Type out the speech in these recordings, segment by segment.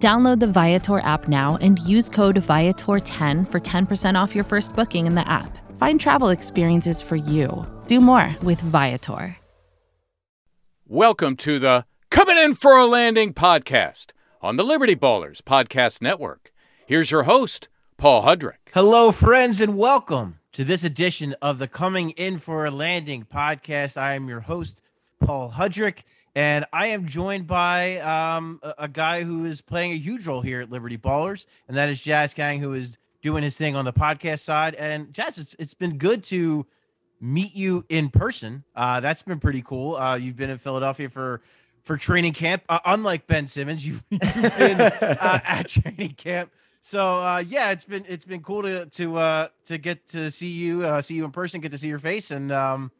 Download the Viator app now and use code Viator10 for 10% off your first booking in the app. Find travel experiences for you. Do more with Viator. Welcome to the Coming In for a Landing podcast on the Liberty Ballers Podcast Network. Here's your host, Paul Hudrick. Hello, friends, and welcome to this edition of the Coming In for a Landing podcast. I am your host, Paul Hudrick. And I am joined by um, a, a, guy who is playing a huge role here at Liberty Ballers, and that is Jazz Gang, who is doing his thing on the podcast side. And Jazz, it's, it's been good to meet you in person. Uh, that's been pretty cool. Uh, you've been in Philadelphia for for training camp. Uh, unlike Ben Simmons, you've, you've been uh, at training camp. So uh, yeah, it's been it's been cool to to uh, to get to see you uh, see you in person, get to see your face, and um,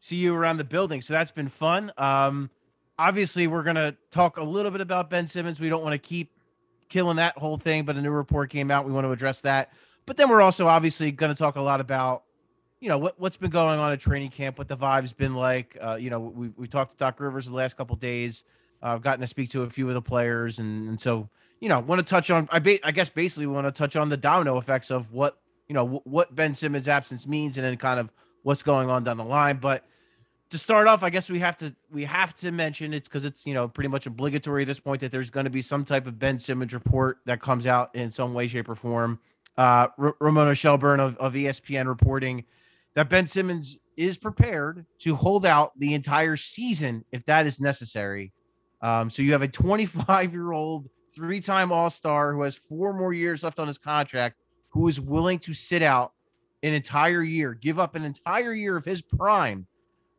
see you around the building. So that's been fun. Um, obviously we're going to talk a little bit about Ben Simmons. We don't want to keep killing that whole thing, but a new report came out. We want to address that. But then we're also obviously going to talk a lot about, you know, what, what's been going on at training camp, what the vibe's been like. Uh, you know, we, we talked to Doc Rivers the last couple days. Uh, I've gotten to speak to a few of the players. And, and so, you know, want to touch on, I, ba- I guess basically we want to touch on the domino effects of what, you know, w- what Ben Simmons' absence means and then kind of what's going on down the line. But, to start off, I guess we have to we have to mention it's because it's you know pretty much obligatory at this point that there's going to be some type of Ben Simmons report that comes out in some way, shape, or form. Uh, R- Ramona Shelburne of, of ESPN reporting that Ben Simmons is prepared to hold out the entire season if that is necessary. Um, so you have a 25 year old three time All Star who has four more years left on his contract, who is willing to sit out an entire year, give up an entire year of his prime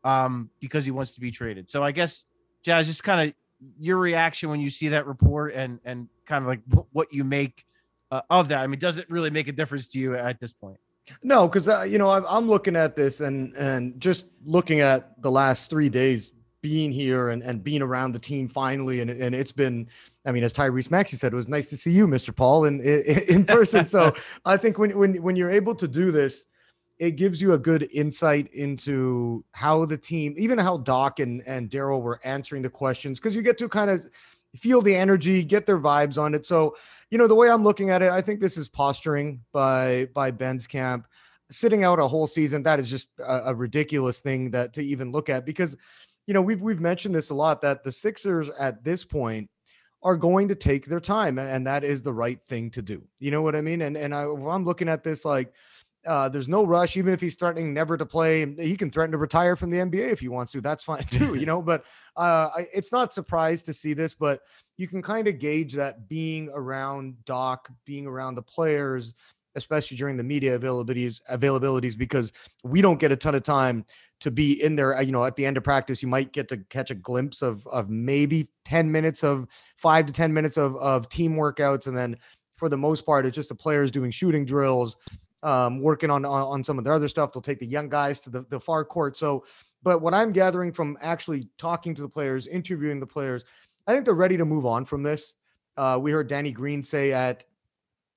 um, because he wants to be traded. So I guess Jazz, just kind of your reaction when you see that report and and kind of like what you make uh, of that. I mean, does it really make a difference to you at this point? No, because uh, you know I'm, I'm looking at this and and just looking at the last three days being here and, and being around the team finally and, and it's been I mean as Tyrese Maxey said it was nice to see you Mr. Paul in in, in person so I think when when when you're able to do this it gives you a good insight into how the team, even how Doc and, and Daryl were answering the questions, because you get to kind of feel the energy, get their vibes on it. So, you know, the way I'm looking at it, I think this is posturing by by Ben's camp. Sitting out a whole season, that is just a, a ridiculous thing that to even look at because, you know, we've we've mentioned this a lot that the Sixers at this point are going to take their time, and that is the right thing to do. You know what I mean? And and I, I'm looking at this like uh, there's no rush, even if he's threatening never to play. He can threaten to retire from the NBA if he wants to. That's fine too, you know. But uh, I, it's not surprised to see this, but you can kind of gauge that being around Doc, being around the players, especially during the media availabilities availabilities, because we don't get a ton of time to be in there. You know, at the end of practice, you might get to catch a glimpse of of maybe ten minutes of five to ten minutes of of team workouts, and then for the most part, it's just the players doing shooting drills um, working on, on, on some of their other stuff. They'll take the young guys to the, the far court. So, but what I'm gathering from actually talking to the players, interviewing the players, I think they're ready to move on from this. Uh, we heard Danny Green say at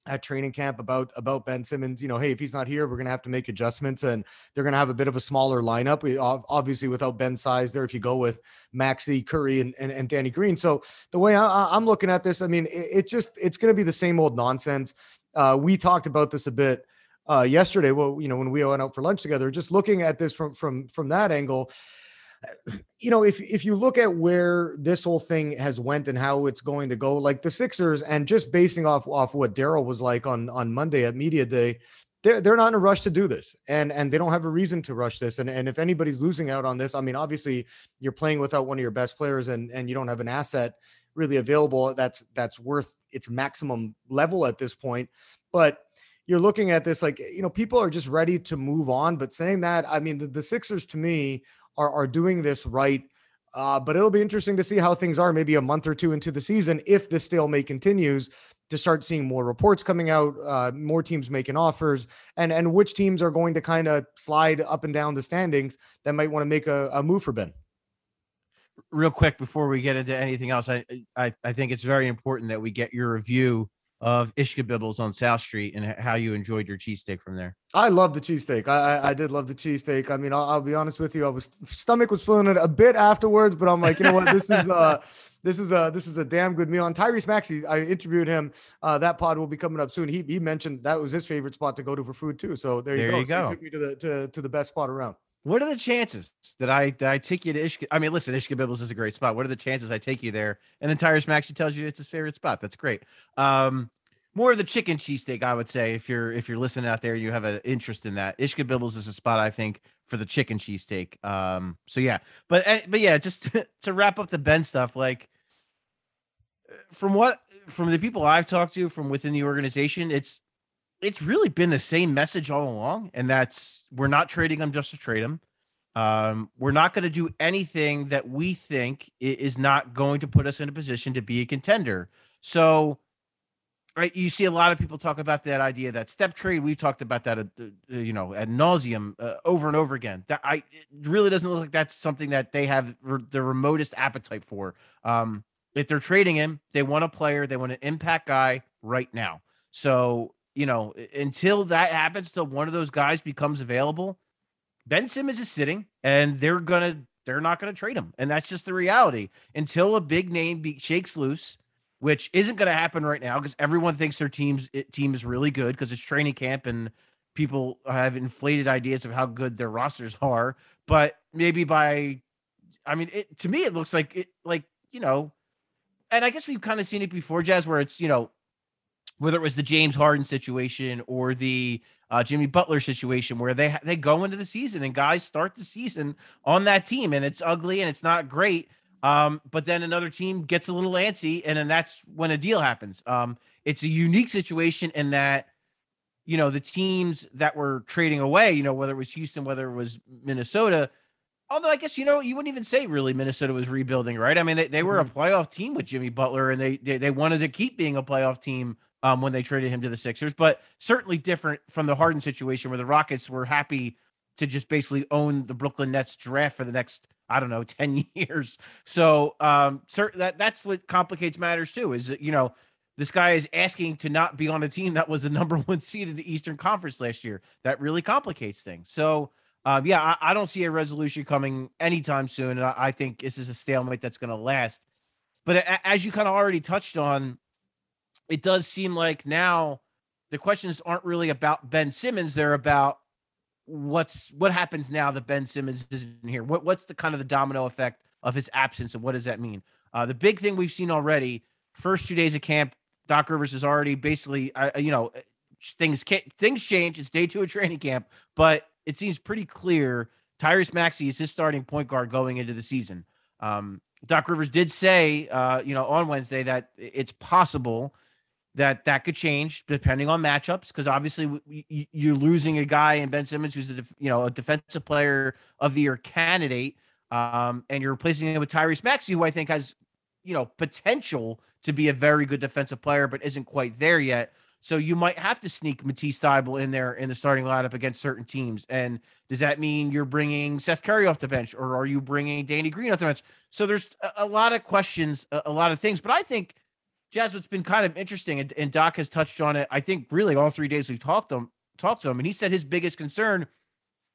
at training camp about about Ben Simmons. You know, hey, if he's not here, we're gonna have to make adjustments, and they're gonna have a bit of a smaller lineup. We obviously without Ben's size there. If you go with Maxey, Curry, and, and, and Danny Green, so the way I, am looking at this, I mean, it, it just it's gonna be the same old nonsense. Uh, we talked about this a bit uh, yesterday. Well, you know, when we went out for lunch together, just looking at this from from from that angle, you know, if if you look at where this whole thing has went and how it's going to go, like the Sixers, and just basing off off what Daryl was like on on Monday at media day, they're they're not in a rush to do this, and and they don't have a reason to rush this. And and if anybody's losing out on this, I mean, obviously you're playing without one of your best players, and and you don't have an asset really available that's that's worth its maximum level at this point. But you're looking at this like you know people are just ready to move on. But saying that, I mean the, the Sixers to me are are doing this right. Uh, but it'll be interesting to see how things are maybe a month or two into the season if this stalemate continues. to start seeing more reports coming out, uh, more teams making offers, and and which teams are going to kind of slide up and down the standings that might want to make a, a move for Ben. Real quick before we get into anything else, I, I I think it's very important that we get your review of Ishkabibbles on South Street and how you enjoyed your cheesesteak from there. I love the cheesesteak. I, I, I did love the cheesesteak. I mean, I'll, I'll, be honest with you. I was stomach was feeling it a bit afterwards, but I'm like, you know what? This is uh this is a this is a damn good meal. And Tyrese Maxey, I interviewed him. Uh, that pod will be coming up soon. He he mentioned that was his favorite spot to go to for food too. So there you there go. You so go. took me to the to, to the best spot around. What are the chances that I that I take you to Ishka? I mean, listen, Ishkabibbles is a great spot. What are the chances I take you there? And then Tyrese Maxey tells you it's his favorite spot. That's great. Um, more of the chicken cheesesteak, I would say. If you're if you're listening out there, you have an interest in that. Ishkabibbles is a spot I think for the chicken cheesesteak. Um, so yeah, but eh, but yeah, just to wrap up the Ben stuff, like from what from the people I've talked to from within the organization, it's it's really been the same message all along, and that's we're not trading him just to trade him. Um, we're not going to do anything that we think is not going to put us in a position to be a contender. So, right, you see a lot of people talk about that idea that step trade. We've talked about that, uh, uh, you know, ad nauseum uh, over and over again. That I really doesn't look like that's something that they have re- the remotest appetite for. Um, if they're trading him, they want a player, they want an impact guy right now. So, you know, until that happens, till one of those guys becomes available, Ben Simmons is sitting and they're to, they're not to trade him. And that's just the reality until a big name be, shakes loose, which isn't to happen right now because everyone thinks their team's team is really good because it's training camp and people have inflated ideas of how good their rosters are. But maybe by, I mean, it, to me, it looks like it, like, you know, and I guess we've kind of seen it before, Jazz, where it's you know whether it was the James Harden situation or the uh, Jimmy Butler situation, where they they go into the season and guys start the season on that team, and it's ugly and it's not great. Um, but then another team gets a little antsy, and then that's when a deal happens. Um, it's a unique situation in that you know the teams that were trading away, you know whether it was Houston, whether it was Minnesota Although I guess you know you wouldn't even say really Minnesota was rebuilding, right? I mean they, they were a mm-hmm. playoff team with Jimmy Butler, and they, they they wanted to keep being a playoff team um, when they traded him to the Sixers, but certainly different from the Harden situation where the Rockets were happy to just basically own the Brooklyn Nets draft for the next I don't know ten years. So um, cert- that that's what complicates matters too. Is that you know this guy is asking to not be on a team that was the number one seed in the Eastern Conference last year. That really complicates things. So um, yeah, I, I, don't see a resolution coming anytime soon. And I, I think this is a stalemate that's going to last. But a, as you kind of already touched on, it does seem like now the questions aren't really about Ben Simmons. They're about what's what happens now that Ben Simmons isn't here. What, what's the kind of the domino effect of his absence and what does that mean? Uh, the big thing we've seen already, first two days of camp, Doc Rivers is already basically, uh, you know, things things change. It's day two of training camp, but it seems pretty clear Tyrese Maxey is his starting point guard going into the season. Um, Doc Rivers did say, uh, you know, on Wednesday that it's possible that that could change depending on matchups because obviously you're losing a guy in Ben Simmons who's a you know a defensive player of the year candidate, um, and you're replacing him with Tyrese Maxey, who I think has you know potential to be a very good defensive player, but isn't quite there yet. So you might have to sneak Matisse Thybulle in there in the starting lineup against certain teams. And does that mean you're bringing Seth Curry off the bench, or are you bringing Danny Green off the bench? So there's a, lot of questions, a, lot of things. But I think Jazz, what's been kind of interesting, and, and, Doc has touched on it. I think really all three days we've talked to him, talked to him, and he said his biggest concern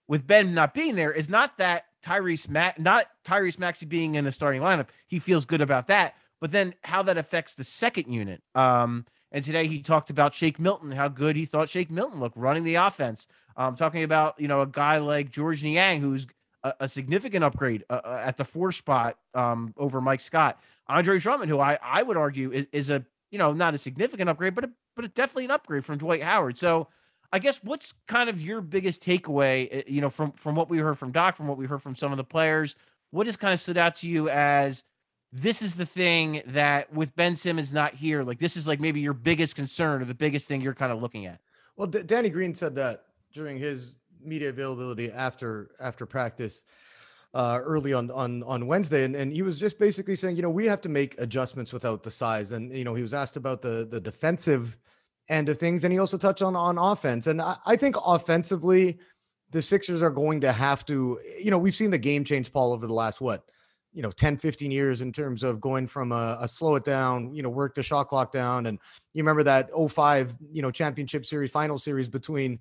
with Ben not being there is not that Tyrese Matt, not Tyrese Maxey being in the starting lineup. He feels good about that, but then how that affects the second unit. Um, and today he talked about Shake Milton, how good he thought Shake Milton looked running the offense. Um, talking about you know a guy like Georges Niang, who's a, a significant upgrade uh, uh, at the four spot um, over Mike Scott. Andre Drummond, who I I would argue is, is a you know not a significant upgrade, but a, but a definitely an upgrade from Dwight Howard. So I guess what's kind of your biggest takeaway, uh, you know, from from what we heard from Doc, from what we heard from some of the players, what has kind of stood out to you as this is the thing that with Ben Simmons not here, like this is like maybe your biggest concern or the biggest thing you're kind of looking at. Well, D- Danny Green said that during his media availability after after practice. uh, early on on on Wednesday, and, and he was just basically saying, you know, we have to make adjustments without the size. And you know, he was asked about the the defensive end of things, and he also touched on on offense. And I, I think offensively, the Sixers are going to have to, you know, we've seen the game change, Paul, over the last what, you know, 10, 15 years in terms of going from a, a slow it down, you know, work the shot clock down. And you remember that 05, you know, championship series, final series between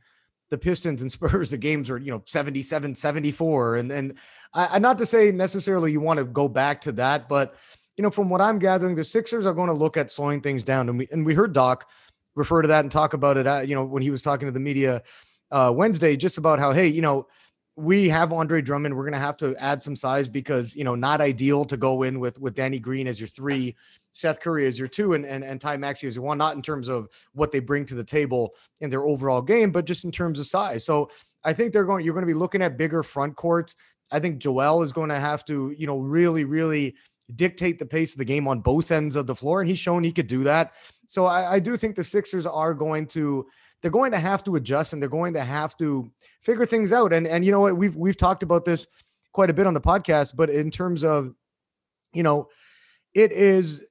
the Pistons and Spurs, the games are, you know, 77, 74. And then I, not to say necessarily you want to go back to that, but you know, from what I'm gathering, the Sixers are going to look at slowing things down. And we and we heard Doc refer to that and talk about it. You know, when he was talking to the media uh, Wednesday, just about how, hey, you know, we have Andre Drummond. We're going to have to add some size because you know not ideal to go in with with Danny Green as your three, Seth Curry is your two, and and and Ty Maxey is your one. Not in terms of what they bring to the table in their overall game, but just in terms of size. So I think they're going. You're going to be looking at bigger front courts. I think Joel is going to have to you know really really dictate the pace of the game on both ends of the floor, and he's shown he could do that. So I, I do think the Sixers are going to they're going to have to adjust and they're going to have to figure things out. And and you know what we've we've talked about this quite a bit on the podcast, but in terms of you know, it is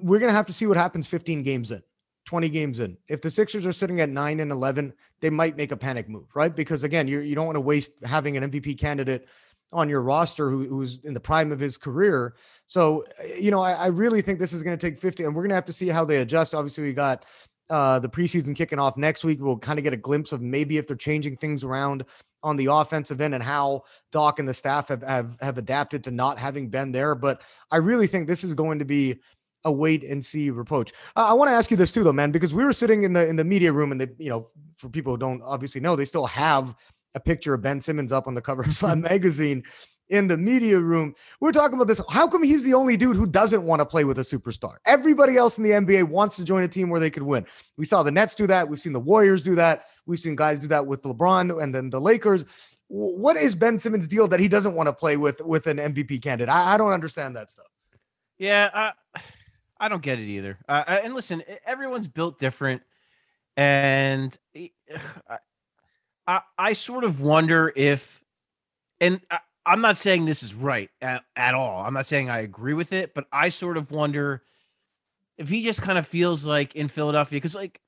we're gonna have to see what happens 15 games in. 20 games in. If the Sixers are sitting at 9 and 11, they might make a panic move, right? Because again, you you don't want to waste having an MVP candidate on your roster who, who's in the prime of his career. So, you know, I, I really think this is going to take 50 and we're going to have to see how they adjust. Obviously, we got uh, the preseason kicking off next week. We'll kind of get a glimpse of maybe if they're changing things around on the offensive end and how Doc and the staff have, have, have adapted to not having Ben there. But I really think this is going to be a wait and see approach. Uh, I want to ask you this too, though, man, because we were sitting in the in the media room, and the you know, for people who don't obviously know, they still have a picture of Ben Simmons up on the cover of Slam magazine in the media room. We're talking about this. How come he's the only dude who doesn't want to play with a superstar? Everybody else in the NBA wants to join a team where they could win. We saw the Nets do that. We've seen the Warriors do that. We've seen guys do that with LeBron and then the Lakers. What is Ben Simmons' deal that he doesn't want to play with with an MVP candidate? I, I don't understand that stuff. Yeah, I, I don't get it either. Uh, and listen, everyone's built different, and I, I, sort of wonder if, and I, I'm not saying this is right at, at all. I'm not saying I agree with it, but I sort of wonder if he just kind of feels like in Philadelphia, because like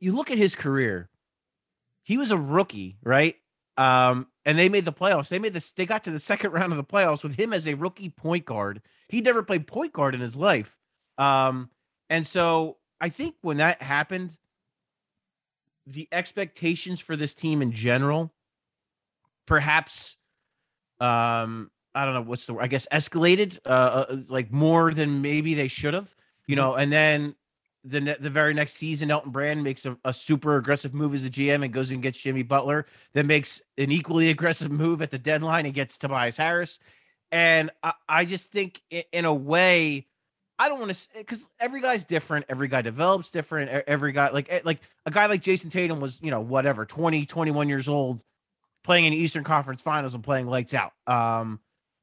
you look at his career, he was a rookie, right? Um, and they made the playoffs. They made this, they got to the second round of the playoffs with him as a rookie point guard. He never played point guard in his life. Um, and so I think when that happened, the expectations for this team in general perhaps um I don't know what's the word, I guess escalated uh, uh like more than maybe they should have, you mm-hmm. know, and then the ne- the very next season, Elton Brand makes a, a, super aggressive move as a GM and goes and gets Jimmy Butler. Then makes an equally aggressive move at the deadline and gets Tobias Harris. And I, I just think, in, a way, I don't want to because every guy's different. Every guy develops different. Every guy, like like a guy like Jayson Tatum was, you know, whatever, 20, 21 years old playing in Eastern Conference Finals and playing lights out. Um,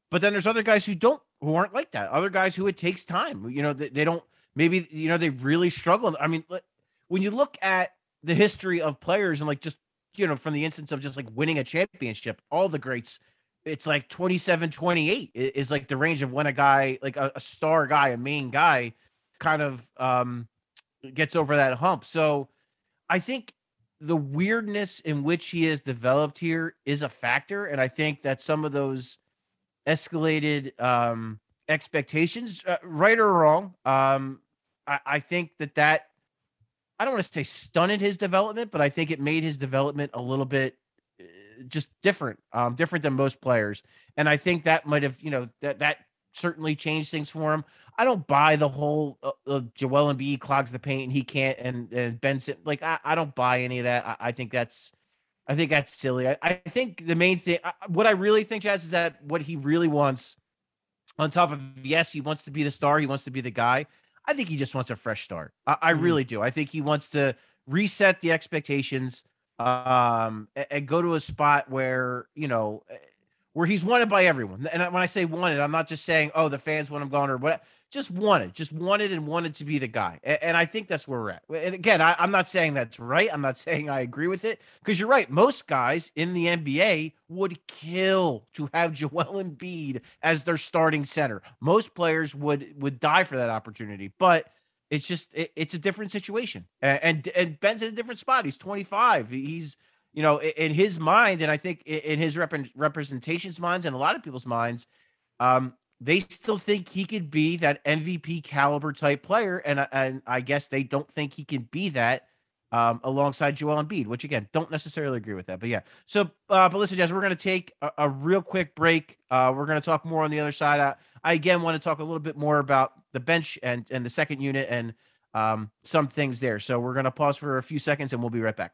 but then there's other guys who don't who aren't like that. Other guys who it takes time. You know, they, they don't maybe you know they really struggle. I mean, when you look at the history of players and like just you know from the instance of just like winning a championship, all the greats, it's like 27, 28 is like the range of when a guy like a, a star guy, a main guy, kind of um gets over that hump. So I think the weirdness in which he has developed here is a factor, and I think that some of those escalated um, expectations, uh, right or wrong, um, I, I think that that I don't want to say stunted his development, but I think it made his development a little bit uh, just different, um, different than most players. And I think that might have, you know, that that certainly changed things for him. I don't buy the whole uh, uh, Joel Embiid clogs the paint and he can't and and Benson like I, I don't buy any of that. I, I think that's I think that's silly. I, I think the main thing I, what I really think Jazz is that what he really wants on top of yes, he wants to be the star, he wants to be the guy. I think he just wants a fresh start. I, I mm-hmm. really do. I think he wants to reset the expectations um and, and go to a spot where, you know, where he's wanted by everyone. And when I say wanted, I'm not just saying, oh, the fans want him gone or what. Just wanted, just wanted and wanted to be the guy. And, and I think that's where we're at. And again, I, I'm not saying that's right. I'm not saying I agree with it because you're right. Most guys in the NBA would kill to have Joel Embiid as their starting center. Most players would would die for that opportunity, but it's just it, it's a different situation. And, and and Ben's in a different spot. He's 25. He's you know in his mind, and I think in his rep- representation's minds and a lot of people's minds, um, they still think he could be that MVP caliber type player, and and I guess they don't think he can be that um, alongside Joel Embiid, which again don't necessarily agree with that. But yeah, so uh, but listen, Jazz, we're gonna take a, a real quick break. Uh, we're gonna talk more on the other side. I, I again want to talk a little bit more about the bench and and the second unit and um, some things there. So we're gonna pause for a few seconds and we'll be right back.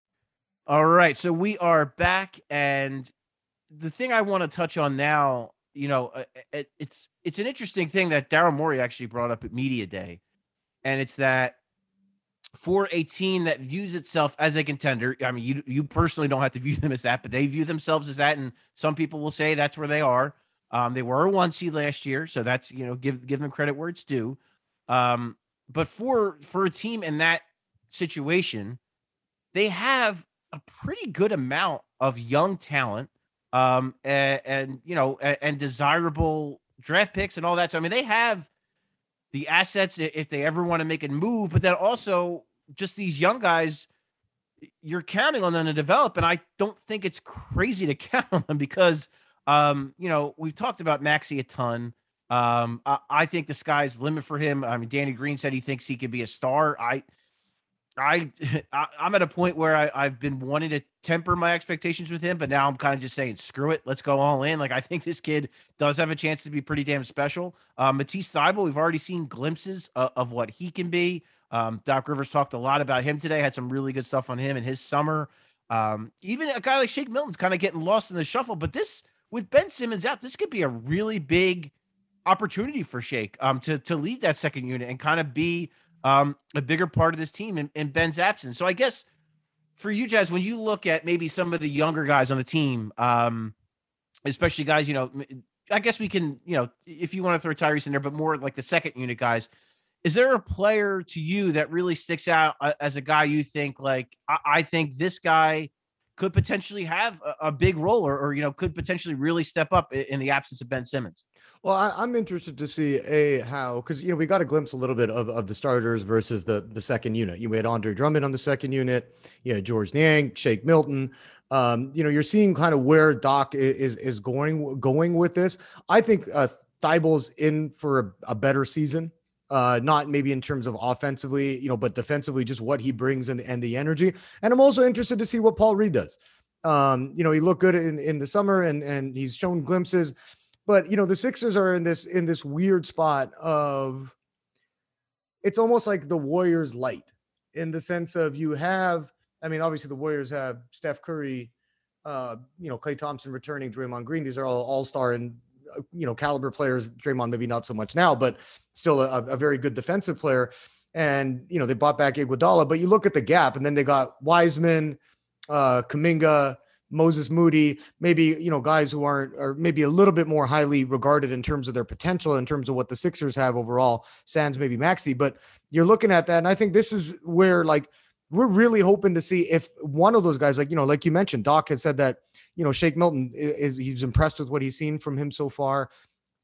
All right. So we are back. And the thing I want to touch on now you know, uh, it, it's it's an interesting thing that Daryl Morey actually brought up at media day, and it's that for a team that views itself as a contender. I mean, you you personally don't have to view them as that, but they view themselves as that, and some people will say that's where they are. Um, they were a one seed last year, so that's you know give give them credit where it's due. Um, but for for a team in that situation, they have a pretty good amount of young talent um, and, and you know, and, and, desirable draft picks and all that. So I mean, they have the assets if they ever want to make a move, but then also just these young guys, you're counting on them to develop, and I don't think it's crazy to count on them because, um, you know, we've talked about Maxey a ton. Um, I, I think the sky's the limit for him. I mean, Danny Green said he thinks he could be a star. I I, I am at a point where I, I've been wanting to temper my expectations with him, but now I'm kind of just saying, screw it, let's go all in. Like I think this kid does have a chance to be pretty damn special. Uh, Matisse Thybulle, we've already seen glimpses of, of what he can be. Um, Doc Rivers talked a lot about him today. Had some really good stuff on him in his summer. Um, even a guy like Shake Milton's kind of getting lost in the shuffle, but this with Ben Simmons out, this could be a really big opportunity for Shake um, to to lead that second unit and kind of be um, a bigger part of this team in, in Ben's absence. So I guess for you guys, when you look at maybe some of the younger guys on the team, um, especially guys, you know, I guess we can, you know, if you want to throw Tyrese in there, but more like the second unit guys. Is there a player to you that really sticks out uh, as a guy you think like I, I think this guy could potentially have a, a big role or, or, you know could potentially really step up in, the absence of Ben Simmons? Well, I, am interested to see a how because you know we got a glimpse a little bit of, of the starters versus the the second unit. You had Andre Drummond on the second unit. You had Georges Niang, Shake Milton. Um, you know, you're seeing kind of where Doc is is going going with this. I think uh, Thybulle's in for a, a better season. Uh, not maybe in terms of offensively, you know, but defensively, just what he brings and, and the energy. And I'm also interested to see what Paul Reed does. Um, you know, he looked good in, in the summer and and he's shown glimpses but you know, the Sixers are in this in this weird spot of it's almost like the Warriors light in the sense of you have I mean, obviously the Warriors have Steph Curry, uh, you know, Klay Thompson returning, Draymond Green. These are all all star and you know caliber players. Draymond maybe not so much now, but still a, a very good defensive player. And you know they bought back Iguodala, but you look at the gap, and then they got Wiseman, uh, Kuminga, Moses Moody, maybe you know guys who aren't or maybe a little bit more highly regarded in terms of their potential, in terms of what the Sixers have overall. Sans maybe Maxey, but you're looking at that, and I think this is where like we're really hoping to see if one of those guys, like you know, like you mentioned, Doc has said that you know Shake Milton is he's impressed with what he's seen from him so far.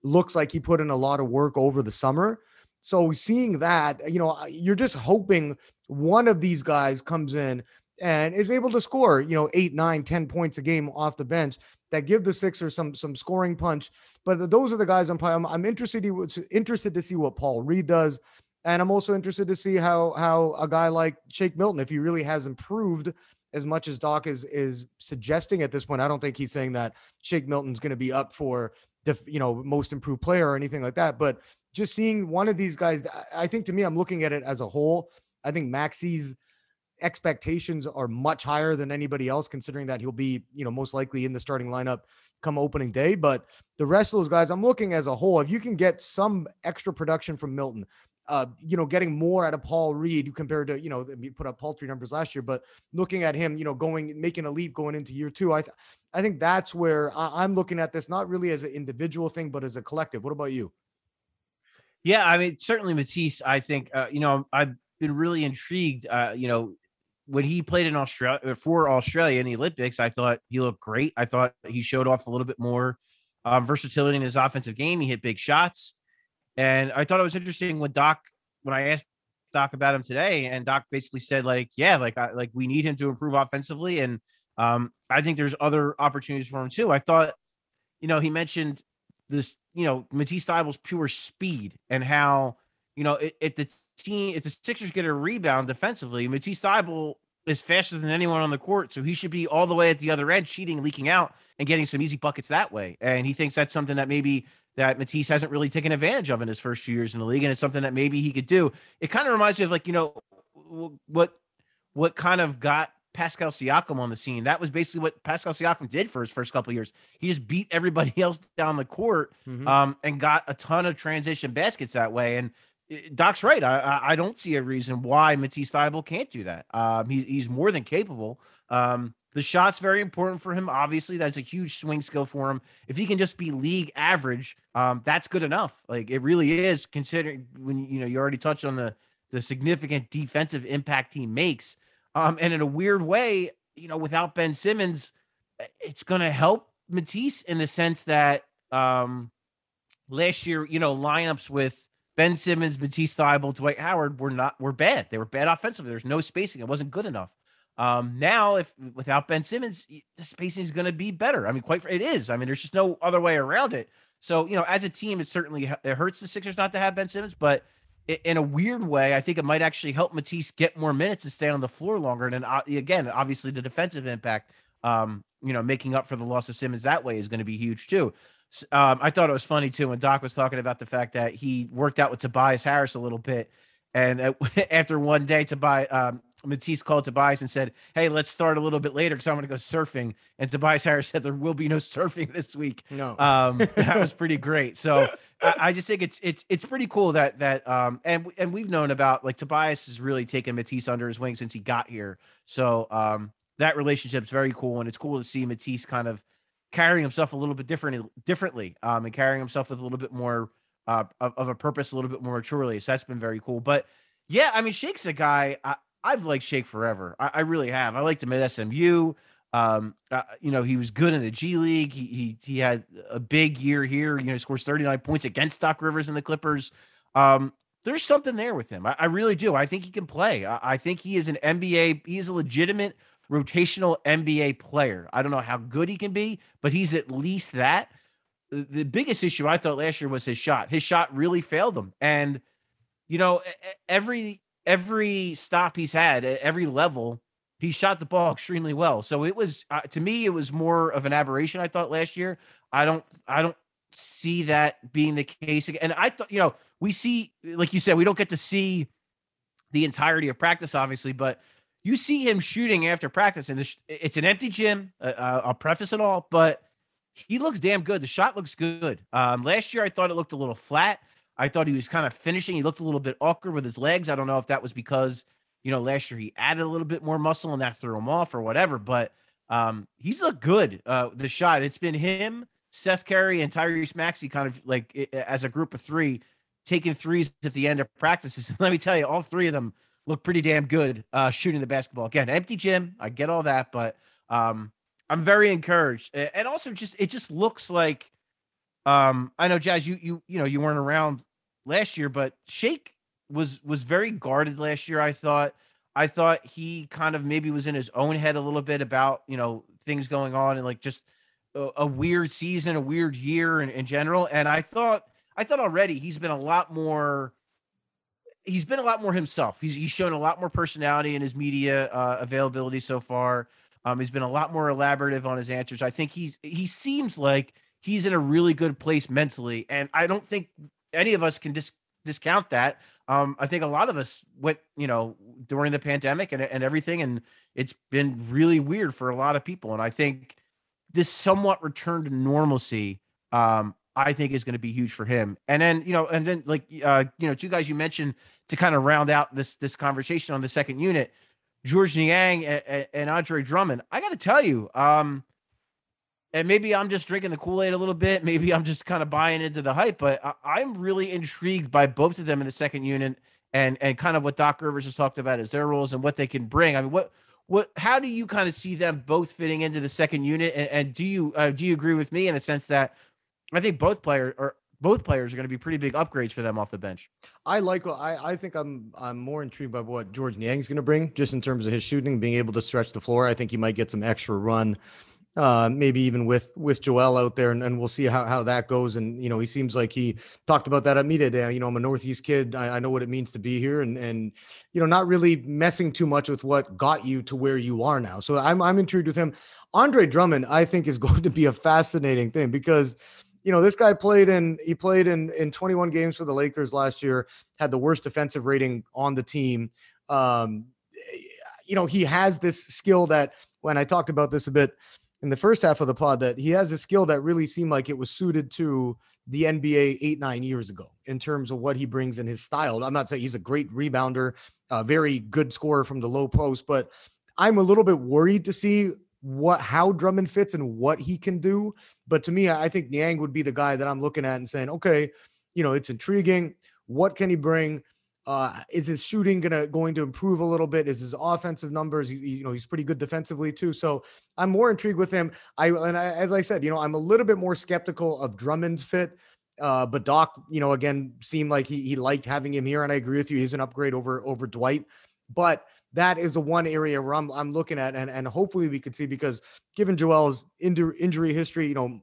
Looks like he put in a lot of work over the summer. So seeing that, you know, you're just hoping one of these guys comes in and is able to score, you know, eight, nine, ten points a game off the bench that give the Sixers some some scoring punch. But those are the guys I'm I'm, I'm interested interested to see what Paul Reed does, and I'm also interested to see how how a guy like Shake Milton, if he really has improved as much as Doc is is suggesting at this point. I don't think he's saying that Shake Milton's going to be up for def, you know most improved player or anything like that. But just seeing one of these guys, I think to me, I'm looking at it as a whole. I think Maxey's expectations are much higher than anybody else, considering that he'll be, you know, most likely in the starting lineup come opening day. But the rest of those guys, I'm looking as a whole. If you can get some extra production from Milton, uh, you know, getting more out of Paul Reed compared to, you know, we put up paltry numbers last year, but looking at him, you know, going, making a leap going into year two, I, th- I think that's where I- I'm looking at this, not really as an individual thing, but as a collective. What about you? Yeah, I mean, certainly Matisse. I think uh, you know I've been really intrigued. Uh, you know, when he played in Australia uh, for Australia in the Olympics, I thought he looked great. I thought he showed off a little bit more um, versatility in his offensive game. He hit big shots, and I thought it was interesting when Doc when I asked Doc about him today, and Doc basically said like, yeah, like I, like we need him to improve offensively, and um, I think there's other opportunities for him too. I thought, you know, he mentioned this, you know, Matisse Thybulle's pure speed and how you know it the team, if the Sixers get a rebound defensively, Matisse Thybulle is faster than anyone on the court. So he should be all the way at the other end, cheating, leaking out, and getting some easy buckets that way. And he thinks that's something that maybe that Matisse hasn't really taken advantage of in his first few years in the league. And it's something that maybe he could do. It kind of reminds me of like, you know, what what kind of got Pascal Siakam on the scene. That was basically what Pascal Siakam did for his first couple years. He just beat everybody else down the court mm-hmm. um, and got a ton of transition baskets that way. And Doc's right. I, I don't see a reason why Matisse Thybulle can't do that. Um, he's he's more than capable. Um, the shot's very important for him. Obviously, that's a huge swing skill for him. If he can just be league average, um, that's good enough. Like it really is. Considering when you know you already touched on the the significant defensive impact he makes. Um, and in a weird way, you know, without Ben Simmons, it's going to help Matisse in the sense that um, last year, you know, lineups with Ben Simmons, Matisse Thybulle, Dwight Howard were not were bad. They were bad offensively. There's no spacing. It wasn't good enough. Um, now, if without Ben Simmons, the spacing is going to be better. I mean, quite it is. I mean, there's just no other way around it. So, you know, as a team, it certainly it hurts the Sixers not to have Ben Simmons, but in a weird way, I think it might actually help Matisse get more minutes and stay on the floor longer. And then uh, again, obviously, the defensive impact, um, you know, making up for the loss of Simmons that way is going to be huge too. Um, I thought it was funny too when Doc was talking about the fact that he worked out with Tobias Harris a little bit, and after one day, Tobias um, Matisse called Tobias and said, "Hey, let's start a little bit later because I'm going to go surfing." And Tobias Harris said, "There will be no surfing this week." No, um, that was pretty great. So I, I, just think it's it's it's pretty cool that that um and and we've known about like Tobias has really taken Matisse under his wing since he got here. So um that relationship's very cool, and it's cool to see Matisse kind of carrying himself a little bit different differently um, and carrying himself with a little bit more uh, of, of, a purpose, a little bit more maturely. So that's been very cool. But yeah, I mean, Shake's a guy I, have liked Shake forever. I, I, really have. I liked him at SMU. Um, uh, you know, he was good in the G League. He, he he had a big year here. You know, scores 39 points against Doc Rivers and the Clippers. Um, there's something there with him. I, I really do. I think he can play. I, I think he is an NBA. He's a legitimate rotational NBA player. I don't know how good he can be, but he's at least that. The biggest issue I thought last year was his shot. His shot really failed him. And you know, every every stop he's had at every level, he shot the ball extremely well. So it was uh, to me it was more of an aberration I thought last year. I don't I don't see that being the case again. And I thought, you know, we see like you said we don't get to see the entirety of practice obviously, but you see him shooting after practice, and it's an empty gym. Uh, I'll preface it all, but he looks damn good. The shot looks good. Um, last year, I thought it looked a little flat. I thought he was kind of finishing. He looked a little bit awkward with his legs. I don't know if that was because you know last year he added a little bit more muscle and that threw him off or whatever. But um, he's looked good. Uh, the shot. It's been him, Seth Curry, and Tyrese Maxey kind of like as a group of three taking threes at the end of practices. Let me tell you, all three of them look pretty damn good uh, shooting the basketball. Again, empty gym. I get all that, but um, I'm very encouraged. And also, just it just looks like um, I know, Jazz. You you you know you weren't around last year, but Shake was was very guarded last year. I thought. I thought he kind of maybe was in his own head a little bit about you know things going on and like just a, a weird season, a weird year in, in general. And I thought I thought already he's been a lot more he's been a lot more himself. He's he's shown a lot more personality in his media uh, availability so far. Um, he's been a lot more elaborative on his answers. I think he's he seems like he's in a really good place mentally, and I don't think any of us can dis- discount that. Um, I think a lot of us went, you know, during the pandemic and, and everything, and it's been really weird for a lot of people. And I think this somewhat return to normalcy um, I think is going to be huge for him. And then, you know, and then like uh, you know, two guys you mentioned to kind of round out this this conversation on the second unit, Georges Niang and, and Andre Drummond. I got to tell you, um, and maybe I'm just drinking the Kool Aid a little bit. Maybe I'm just kind of buying into the hype, but I, am really intrigued by both of them in the second unit and and kind of what Doc Rivers has talked about as their roles and what they can bring. I mean, what what how do you kind of see them both fitting into the second unit? And, and do you uh, do you agree with me in the sense that I think both players or both players are going to be pretty big upgrades for them off the bench. I like I I think I'm I'm more intrigued by what Georges Niang's going to bring just in terms of his shooting, being able to stretch the floor. I think he might get some extra run. Uh, maybe even with with Joel out there, and, and we'll see how, how that goes. And you know, he seems like he talked about that at media day. You know, I'm a Northeast kid. I, I know what it means to be here, and and you know, not really messing too much with what got you to where you are now. So I'm I'm intrigued with him. Andre Drummond, I think, is going to be a fascinating thing because you know, this guy played in he played in in 21 games for the Lakers last year, had the worst defensive rating on the team. Um, you know, he has this skill that when I talked about this a bit in the first half of the pod, that he has a skill that really seemed like it was suited to the NBA eight, nine years ago in terms of what he brings in his style. I'm not saying he's a great rebounder, a very good scorer from the low post, but I'm a little bit worried to see what how Drummond fits and what he can do. But to me, I think Niang would be the guy that I'm looking at and saying, okay, you know, it's intriguing. What can he bring? Uh, is his shooting gonna going to improve a little bit? Is his offensive numbers? He, you know, he's pretty good defensively too. So I'm more intrigued with him. I and I, as I said, you know, I'm a little bit more skeptical of Drummond's fit. Uh, but Doc, you know, again, seemed like he he liked having him here, and I agree with you. He's an upgrade over over Dwight. But that is the one area where I'm, I'm looking at, and, and hopefully we could see because given Joel's injury history, you know,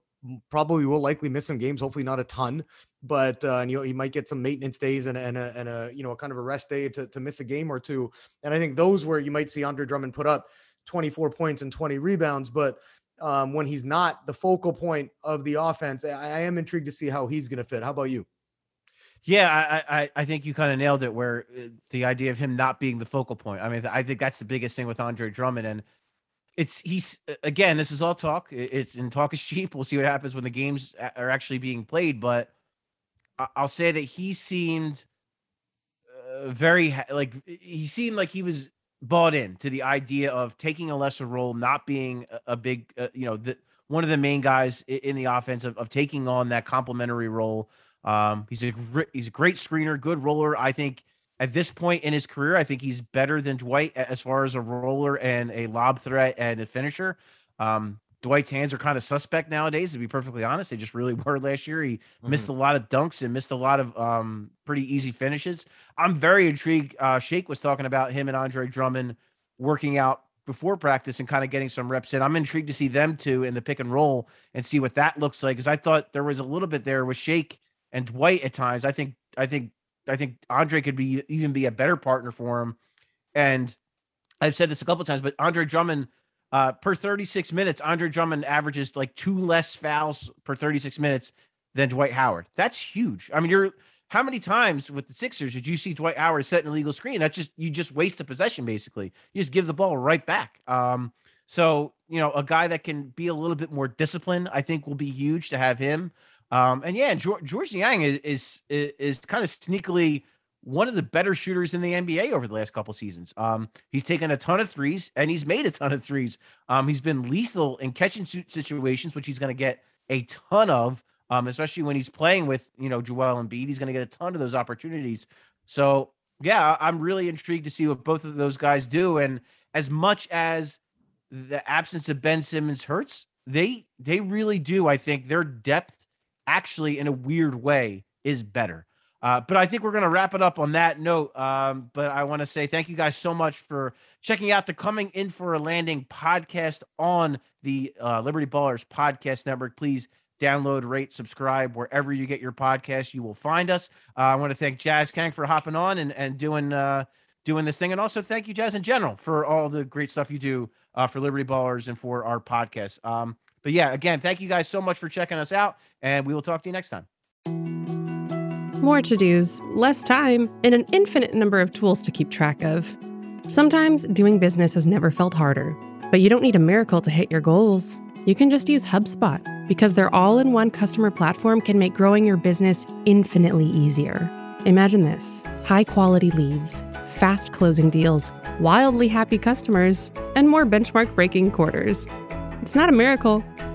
probably will likely miss some games. Hopefully not a ton, but uh, and you know he might get some maintenance days and, and a and a you know a kind of a rest day to to miss a game or two. And I think those where you might see Andre Drummond put up 24 points and 20 rebounds, but um, when he's not the focal point of the offense, I, I am intrigued to see how he's going to fit. How about you? Yeah, I, I, I think you kind of nailed it. Where uh, the idea of him not being the focal point. I mean, I think that's the biggest thing with Andre Drummond, and it's he's again. This is all talk. It's in talk is cheap. We'll see what happens when the games are actually being played. But I'll say that he seemed uh, very like he seemed like he was bought in to the idea of taking a lesser role, not being a, a big, uh, you know, the one of the main guys in the offense of, of taking on that complementary role um, he's a he's a great screener, good roller. I think at this point in his career, I think he's better than Dwight as far as a roller and a lob threat and a finisher. Um, Dwight's hands are kind of suspect nowadays, to be perfectly honest. They just really were last year. He mm-hmm. missed a lot of dunks and missed a lot of um, pretty easy finishes. I'm very intrigued. Uh, Shake was talking about him and Andre Drummond working out before practice and kind of getting some reps in. I'm intrigued to see them two in the pick and roll and see what that looks like. Because I thought there was a little bit there with Shake and Dwight at times. I think I think I think Andre could be even be a better partner for him. And I've said this a couple times, but Andre Drummond uh, per 36 minutes, Andre Drummond averages like two less fouls per 36 minutes than Dwight Howard. That's huge. I mean, you're how many times with the Sixers did you see Dwight Howard set an illegal screen? That's just you just waste a possession basically. You just give the ball right back. Um, so you know, a guy that can be a little bit more disciplined, I think, will be huge to have him. Um, and yeah, Georges, Georges Niang is, is is kind of sneakily one of the better shooters in the NBA over the last couple seasons. Um, he's taken a ton of threes and he's made a ton of threes. Um, he's been lethal in catching situations, which he's going to get a ton of um, especially when he's playing with you know Joel Embiid. He's going to get a ton of those opportunities. So yeah, I'm really intrigued to see what both of those guys do. And as much as the absence of Ben Simmons hurts, they they really do. I think their depth actually, in a weird way, is better. Uh, but I think we're going to wrap it up on that note. Um, but I want to say thank you guys so much for checking out the Coming In for a Landing podcast on the uh, Liberty Ballers Podcast Network. Please download, rate, subscribe wherever you get your podcast. You will find us. Uh, I want to thank Jazz Kang for hopping on and and doing uh, doing this thing, and also thank you, Jazz, in general, for all the great stuff you do uh, for Liberty Ballers and for our podcast. Um, but yeah, again, thank you guys so much for checking us out, and we will talk to you next time. More to dos, less time, and an infinite number of tools to keep track of. Sometimes doing business has never felt harder, but you don't need a miracle to hit your goals you can just use HubSpot because their all in one customer platform can make growing your business infinitely easier. Imagine this high quality leads, fast closing deals, wildly happy customers, and more benchmark breaking quarters. It's not a miracle,